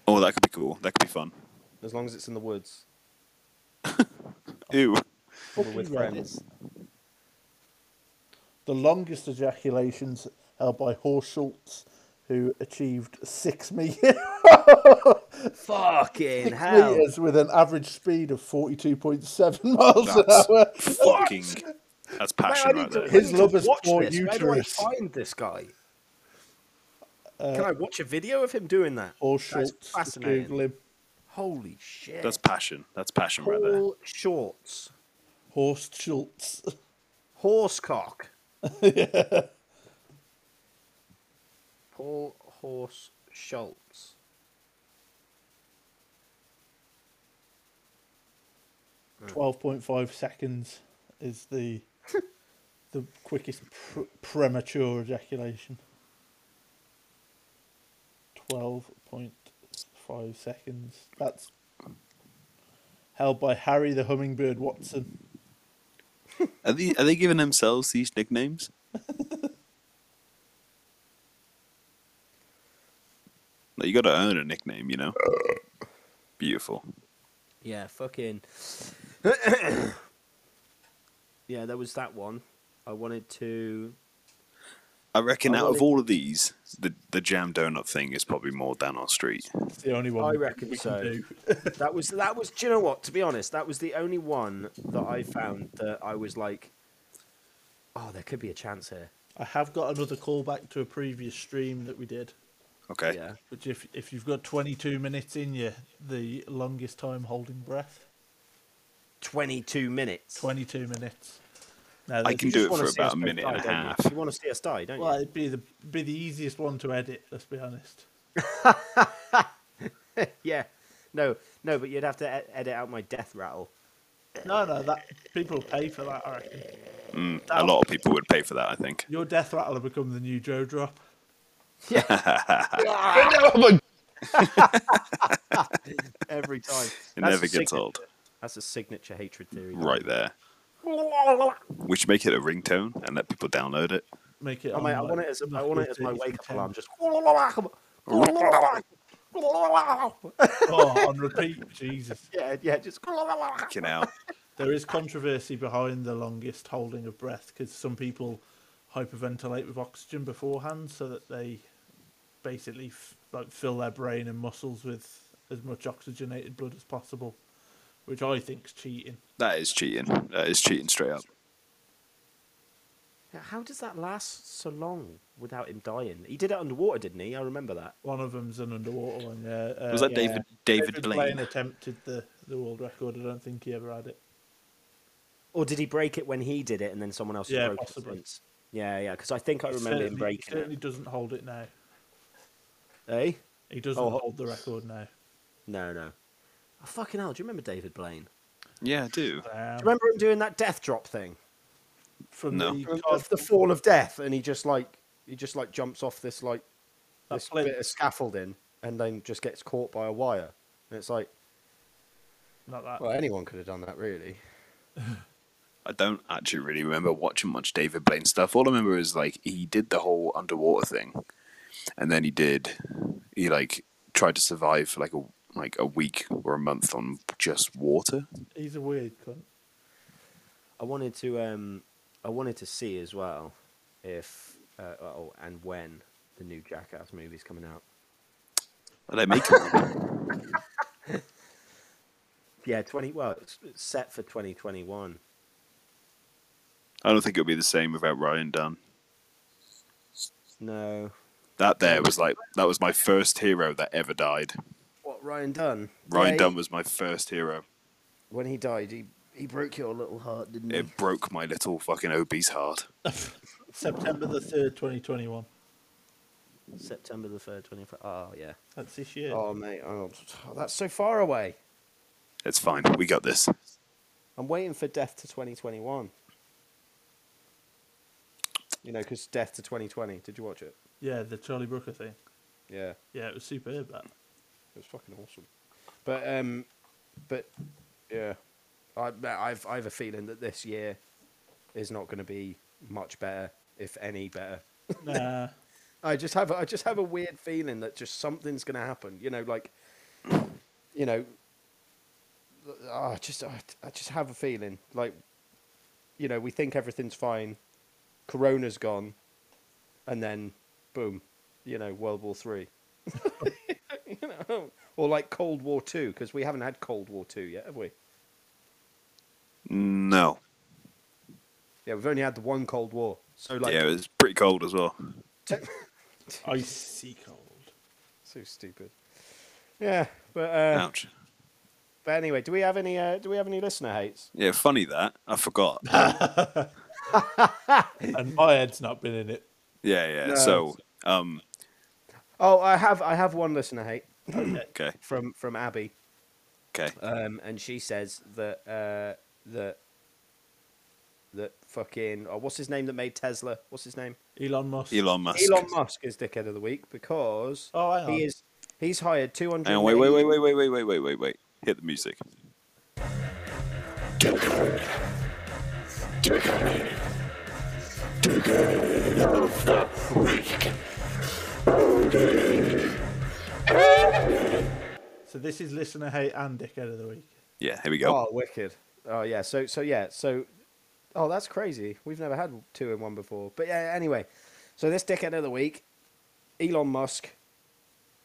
Speaker 1: Oh, that could be cool. That could be fun.
Speaker 2: as long as it's in the woods [LAUGHS]
Speaker 1: Ew.
Speaker 2: or with
Speaker 3: Fucking Reddit.
Speaker 2: friends.
Speaker 3: The longest ejaculations held by Horst Schultz, who achieved six meters. [LAUGHS]
Speaker 2: Fucking
Speaker 3: six
Speaker 2: hell!
Speaker 3: meters with an average speed of 42.7 miles an hour.
Speaker 1: fucking. That's
Speaker 2: Mate, I
Speaker 1: passion
Speaker 2: need
Speaker 1: right
Speaker 2: to-
Speaker 1: there.
Speaker 3: His
Speaker 2: need to
Speaker 3: lover's
Speaker 2: watch
Speaker 3: poor
Speaker 2: this. Where do I
Speaker 3: uterus.
Speaker 2: find this guy?
Speaker 3: Uh,
Speaker 2: Can I watch a video of him doing that?
Speaker 3: Horst
Speaker 2: That's
Speaker 3: Schultz, just
Speaker 2: fascinating.
Speaker 3: Google him.
Speaker 2: Holy shit!
Speaker 1: That's passion. That's passion right there.
Speaker 2: Paul Shorts,
Speaker 3: Horst Schultz.
Speaker 2: horsecock. Paul Horse Schultz. [LAUGHS] [LAUGHS]
Speaker 3: Twelve point five seconds is the [LAUGHS] the quickest pr- premature ejaculation. Twelve point five seconds. That's held by Harry the Hummingbird Watson. [LAUGHS]
Speaker 1: Are they, are they giving themselves these nicknames? [LAUGHS] like, you got to earn a nickname, you know? Beautiful.
Speaker 2: Yeah, fucking. [COUGHS] yeah, there was that one. I wanted to.
Speaker 1: I reckon
Speaker 2: I
Speaker 1: out of all of these, the, the jam donut thing is probably more down our street.
Speaker 3: It's the only one
Speaker 2: I reckon
Speaker 3: we
Speaker 2: so.
Speaker 3: can do. [LAUGHS]
Speaker 2: That was that was. Do you know what? To be honest, that was the only one that I found that I was like, oh, there could be a chance here.
Speaker 3: I have got another callback to a previous stream that we did.
Speaker 1: Okay.
Speaker 2: Yeah.
Speaker 3: Which, if if you've got 22 minutes in you, the longest time holding breath,
Speaker 2: Twenty-two minutes.
Speaker 3: 22 minutes. Now,
Speaker 1: I can do it for about a
Speaker 2: both
Speaker 1: minute and a
Speaker 2: die, don't you?
Speaker 1: half.
Speaker 2: You want to see us die, don't
Speaker 3: Well,
Speaker 2: you?
Speaker 3: Well, it'd be the be the easiest one to edit. Let's be honest. [LAUGHS]
Speaker 2: yeah. No, no, but you'd have to edit out my death rattle.
Speaker 3: No, no, that people pay for that. I reckon.
Speaker 1: Mm, a lot of people would pay for that, I think.
Speaker 3: Your death rattle will become the new Joe drop. Yeah. [LAUGHS] [LAUGHS]
Speaker 2: Every time.
Speaker 1: It
Speaker 2: That's
Speaker 1: never gets
Speaker 2: signature-
Speaker 1: old.
Speaker 2: That's a signature hatred theory.
Speaker 1: Right there. [LAUGHS] We should make it a ringtone and let people download it.
Speaker 3: Make it.
Speaker 2: Oh,
Speaker 3: on,
Speaker 2: mate, I want it as a, I want it as my wake up alarm. Just. [LAUGHS]
Speaker 3: Oh, on repeat. Jesus. [LAUGHS]
Speaker 2: Yeah, yeah, just.
Speaker 1: Fucking hell.
Speaker 3: There is controversy behind the longest holding of breath because some people hyperventilate with oxygen beforehand so that they basically f- like fill their brain and muscles with as much oxygenated blood as possible, which I think's cheating.
Speaker 1: That is cheating. That is cheating straight up.
Speaker 2: How does that last so long without him dying? He did it underwater, didn't he? I remember that.
Speaker 3: One of them's an underwater one. Yeah. Uh,
Speaker 1: Was that
Speaker 2: yeah.
Speaker 1: David David, Blaine?
Speaker 3: attempted the the world record. I don't think he ever had it.
Speaker 2: Or did he break it when he did it and then someone else
Speaker 3: Yeah,
Speaker 2: broke
Speaker 3: possibly.
Speaker 2: it since? Yeah, yeah, because I think I remember him
Speaker 3: certainly- he certainly
Speaker 2: it.
Speaker 3: doesn't hold it now.
Speaker 2: Eh?
Speaker 3: He doesn't
Speaker 2: Oh,
Speaker 3: hold the record now.
Speaker 2: No, no. Oh, fucking hell, do you remember David Blaine?
Speaker 1: Yeah, I do.
Speaker 3: Um,
Speaker 2: Do you remember him doing that death drop thing?
Speaker 3: from
Speaker 1: No.
Speaker 3: the
Speaker 2: From the, the fall of death, and he just like he just like jumps off this like this
Speaker 3: plinth.
Speaker 2: bit of scaffolding, and then just gets caught by a wire. And it's like,
Speaker 3: not that.
Speaker 2: well, anyone could have done that, really. [LAUGHS]
Speaker 1: I don't actually really remember watching much David Blaine stuff. All I remember is like he did the whole underwater thing, and then he did he like tried to survive for like a like a week or a month on just water.
Speaker 3: He's a weird cunt.
Speaker 2: I wanted to um I wanted to see as well if uh, oh and when the new Jackass movie's coming out.
Speaker 1: Are they making one?
Speaker 2: Yeah, twenty. Well, it's it's set for twenty twenty one.
Speaker 1: I don't think it'll be the same without Ryan Dunn.
Speaker 2: No,
Speaker 1: That there was like that was my first hero that ever died.
Speaker 2: What Ryan Dunn?
Speaker 1: Ryan
Speaker 2: Yeah,
Speaker 1: Dunn was my first hero.
Speaker 2: When he died, he he broke your little heart, didn't he?
Speaker 1: It broke my little fucking obese heart. [LAUGHS]
Speaker 3: September the third, twenty twenty one.
Speaker 2: September the third, twenty five. Oh ah, yeah.
Speaker 3: That's this year.
Speaker 2: Oh mate, oh, that's so far away.
Speaker 1: It's fine. We got this.
Speaker 2: I'm waiting for Death to 2021. You know, because Death to 2020. Did you watch it?
Speaker 3: Yeah, the Charlie Brooker thing.
Speaker 2: Yeah,
Speaker 3: Yeah, it was superb. That.
Speaker 2: It was fucking awesome. But um, but yeah, I I've I have a feeling that this year is not going to be much better, if any better.
Speaker 3: Nah. [LAUGHS]
Speaker 2: I just have a, I just have a weird feeling that just something's going to happen. You know, like you know, I just I, I just have a feeling like you know we think everything's fine, Corona's gone, and then boom, you know, World War Three. [LAUGHS] [LAUGHS] you know, or like Cold War Two because we haven't had Cold War Two yet, have we?
Speaker 1: No.
Speaker 2: Yeah, we've only had the one Cold War. So like,
Speaker 1: yeah, it was pretty cold as well.
Speaker 2: te- [LAUGHS]
Speaker 3: Icy cold.
Speaker 2: so stupid. Yeah, but uh,
Speaker 1: Ouch.
Speaker 2: but anyway, do we have any uh, do we have any listener hates?
Speaker 1: Yeah, funny that. I forgot. [LAUGHS]
Speaker 3: and my head's not been in it.
Speaker 1: yeah, yeah.
Speaker 2: No.
Speaker 1: So, um,
Speaker 2: Oh, I have I have one listener hate [CLEARS THROAT]
Speaker 1: okay,
Speaker 2: from from Abby,
Speaker 1: okay.
Speaker 2: um, and she says that uh, that that fucking oh, what's his name that made Tesla? What's his name?
Speaker 3: Elon Musk.
Speaker 1: Elon Musk.
Speaker 2: Elon Musk is dickhead of the week because
Speaker 3: Oh,
Speaker 2: he is he's hired two hundred.
Speaker 1: Wait, wait, wait, wait, wait, wait, wait, wait, wait, wait. Hit the music.
Speaker 3: So this is listener hate and dickhead of the week.
Speaker 1: Yeah, here we go.
Speaker 2: Oh, wicked! Oh yeah, so so yeah, so oh that's crazy. We've never had two in one before. But yeah, anyway, so this dickhead of the week, Elon Musk,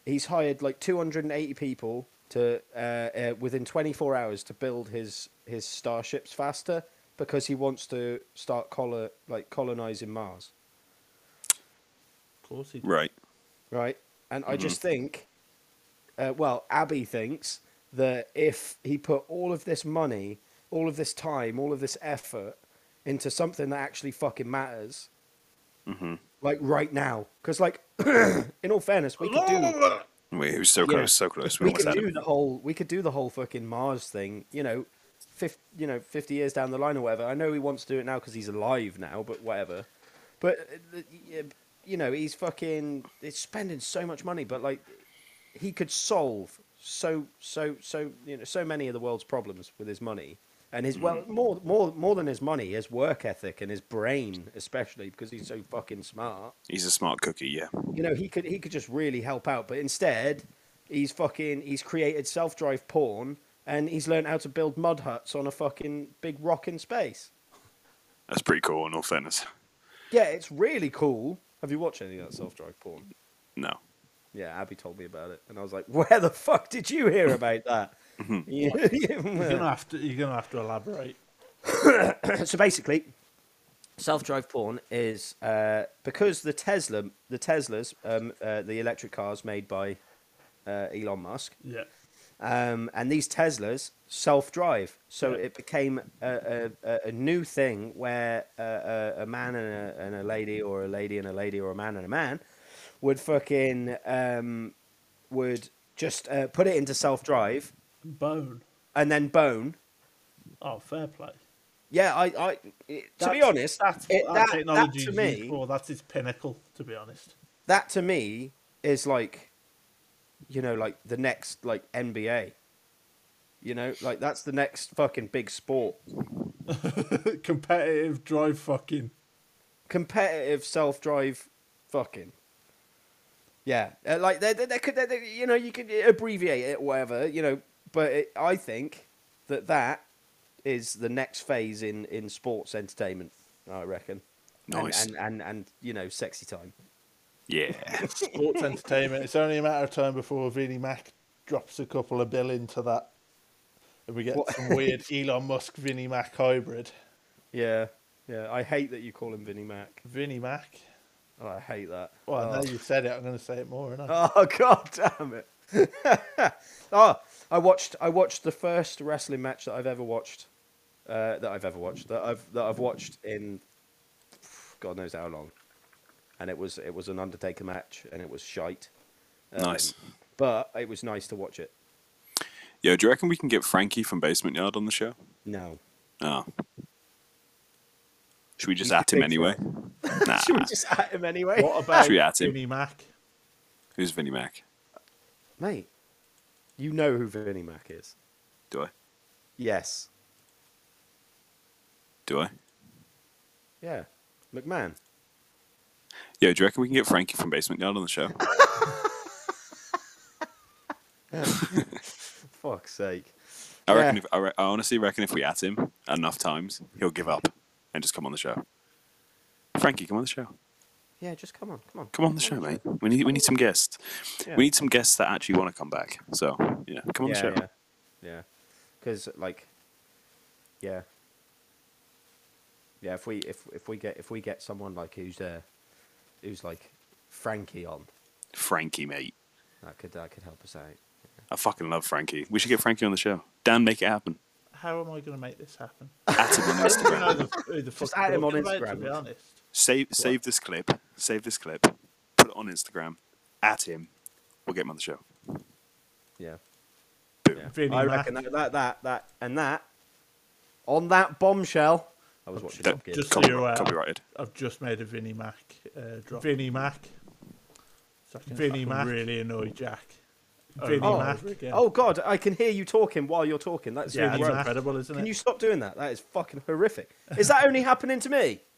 Speaker 2: he's hired like 280 people to uh, uh, within 24 hours to build his his starships faster because he wants to start color like colonizing Mars,
Speaker 3: Of course he.
Speaker 1: Right.
Speaker 2: Right? And I just think, uh, well, Abby thinks that if he put all of this money, all of this time, all of this effort into something that actually fucking matters,
Speaker 1: hmm
Speaker 2: like right now, because like, [CLEARS THROAT] in all fairness, we could do
Speaker 1: it was so
Speaker 2: Yeah.
Speaker 1: close, so close. We
Speaker 2: we could do
Speaker 1: him.
Speaker 2: the whole we could do the whole fucking Mars thing, you know, fif- you know, fifty years down the line or whatever. I know he wants to do it now because he's alive now, but whatever. But uh, you know, he's fucking he's spending so much money, but like he could solve so so so you know so many of the world's problems with his money. And his well mm. more more more than his money, his work ethic and his brain especially because he's so fucking smart.
Speaker 1: He's a smart cookie, yeah.
Speaker 2: you know he could he could just really help out but instead he's fucking he's created self-drive porn and he's learned how to build mud huts on a fucking big rock in space.
Speaker 1: That's pretty cool, in all fairness.
Speaker 2: yeah it's really cool have you watched any of that self-drive porn
Speaker 1: No.
Speaker 2: yeah abby told me about it and i was like where the fuck did you hear about that [LAUGHS] [LAUGHS]
Speaker 3: You're gonna have to. You're gonna have to elaborate. [COUGHS]
Speaker 2: so basically self-drive porn is uh, because the tesla the teslas um, uh, the electric cars made by uh, elon musk
Speaker 3: Yeah.
Speaker 2: Um, and these Teslas self-drive. So
Speaker 3: Yeah.
Speaker 2: it became a, a, a- a new thing where uh, a, a man and a, and a lady, or a lady and a lady, or a man and a man would fucking um, would just uh, put it into self-drive
Speaker 3: Bone.
Speaker 2: and then bone,
Speaker 3: Oh, fair play.
Speaker 2: Yeah, I, I it, to be honest,
Speaker 3: that's
Speaker 2: it- that,
Speaker 3: that, technology
Speaker 2: that to me,
Speaker 3: for. That's its pinnacle, to be honest.
Speaker 2: that to me is like, you know, like the next like NBA. You know, like that's the next fucking big sport. [LAUGHS]
Speaker 3: Competitive drive fucking.
Speaker 2: competitive self-drive fucking yeah uh, like they, they, they could they, they- you know you could abbreviate it or whatever you know but it, i think that that is the next phase in in sports entertainment i reckon And-
Speaker 1: Nice.
Speaker 2: and and, and, you know sexy time
Speaker 1: Yeah. [LAUGHS]
Speaker 3: Sports entertainment. It's only a matter of time before Vinnie Mac drops a couple of bill into that. And we get
Speaker 2: What?
Speaker 3: some weird [LAUGHS] Elon Musk Vinnie Mac hybrid.
Speaker 2: yeah yeah i hate that you call him vinnie mac
Speaker 3: Vinnie Mac.
Speaker 2: oh, i hate that
Speaker 3: Well,
Speaker 2: oh.
Speaker 3: now you said it, I'm going to say it more, and [LAUGHS] I?
Speaker 2: Oh god damn it! oh, I watched I watched the first wrestling match that I've ever watched. Uh, that I've ever watched. That I've that I've watched in God knows how long. And it was it was an Undertaker match, and it was shite. Um,
Speaker 1: Nice.
Speaker 2: But it was nice to watch it.
Speaker 1: Yo, do you reckon we can get Frankie from Basement Yard on the show?
Speaker 2: No.
Speaker 1: Oh. Should we just
Speaker 2: You
Speaker 1: at him
Speaker 2: think
Speaker 1: anyway? [LAUGHS] Nah.
Speaker 2: Should we just at him anyway?
Speaker 3: What about
Speaker 1: Should we at him?
Speaker 3: Vinnie Mac?
Speaker 1: Who's Vinnie Mac?
Speaker 2: Mate, you know who Vinnie Mac is.
Speaker 1: Do I?
Speaker 2: Yes.
Speaker 1: Do I?
Speaker 2: Yeah. McMahon.
Speaker 1: Yo, do you reckon we can get Frankie from Basement Yard on the show? [LAUGHS]
Speaker 2: Fuck's sake.
Speaker 1: I reckon.
Speaker 2: Yeah.
Speaker 1: If, I, re- I honestly reckon if we at him enough times, he'll give up and just come on the show. Frankie, come on the show.
Speaker 2: Yeah, just come on, come on.
Speaker 1: Come on the show, mate. We need we need some guests.
Speaker 2: Yeah.
Speaker 1: We need some guests that actually want to come back. So yeah, come on
Speaker 2: yeah,
Speaker 1: the show.
Speaker 2: Yeah, yeah. Because like, yeah, yeah. If we if if we get if we get someone like who's uh who's like Frankie on,
Speaker 1: Frankie, mate.
Speaker 2: that could that could help us out.
Speaker 1: I fucking love Frankie. We should get Frankie on the show. Dan, make it happen.
Speaker 3: How am I going to make this happen? [LAUGHS]
Speaker 1: At him on
Speaker 3: I don't even know
Speaker 1: Instagram.
Speaker 3: the, who the fuck
Speaker 2: Just add him on Instagram.
Speaker 3: To be honest.
Speaker 1: Save save this clip. Save this clip. Put it on Instagram. At him. We'll get him on the show.
Speaker 2: Yeah,
Speaker 1: Boom.
Speaker 2: yeah.
Speaker 3: Vinnie
Speaker 2: I reckon that, that that that and that on that bombshell. I was watching
Speaker 1: That-
Speaker 2: Top Gear.
Speaker 3: just so you're aware.
Speaker 1: copyrighted.
Speaker 3: I've just made a Vinnie Mac uh, drop. Vinnie Mac. So I can Vinnie Mac really annoy Jack. Vinnie
Speaker 2: Oh,
Speaker 3: Mac.
Speaker 2: oh God, I can hear you talking while you're talking. That's
Speaker 3: yeah,
Speaker 2: really
Speaker 3: incredible, isn't it?
Speaker 2: Can you stop doing that? That is fucking horrific. Is that only happening to me? [LAUGHS]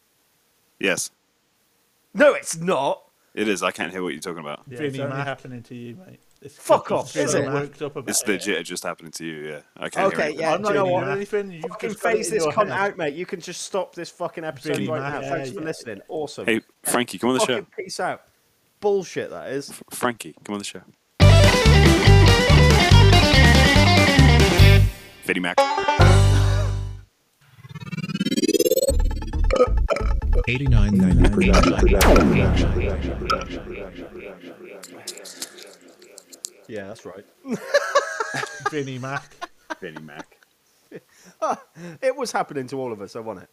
Speaker 1: Yes,
Speaker 2: No, it's not.
Speaker 1: it is. I can't hear what you're talking about.
Speaker 3: Yeah,
Speaker 4: Vinnie
Speaker 3: it's only
Speaker 4: Mac.
Speaker 3: happening to you, mate. It's
Speaker 2: Fuck off, is it?
Speaker 3: worked up about
Speaker 1: It's
Speaker 3: it.
Speaker 1: legit just happening to you. Yeah, I can't
Speaker 2: Okay,
Speaker 1: anything.
Speaker 2: yeah.
Speaker 3: I'm not
Speaker 2: you know
Speaker 3: doing anything. You've
Speaker 2: fucking
Speaker 3: just got it
Speaker 2: phase this
Speaker 3: your
Speaker 2: come out, mate. You can just stop this fucking episode
Speaker 3: Vinnie
Speaker 2: right
Speaker 3: Mac,
Speaker 2: now.
Speaker 3: yeah,
Speaker 2: Thanks for
Speaker 3: yeah.
Speaker 2: listening. Awesome.
Speaker 1: Hey, Frankie, come on the show.
Speaker 2: peace out. Bullshit, that is.
Speaker 1: Frankie, come on the show. Vinnie Mac.
Speaker 5: 89 production.
Speaker 2: Yeah, that's right. [LAUGHS]
Speaker 3: Vinnie Mac.
Speaker 1: Vinnie Mac. [LAUGHS]
Speaker 2: It was happening to all of us, I want it.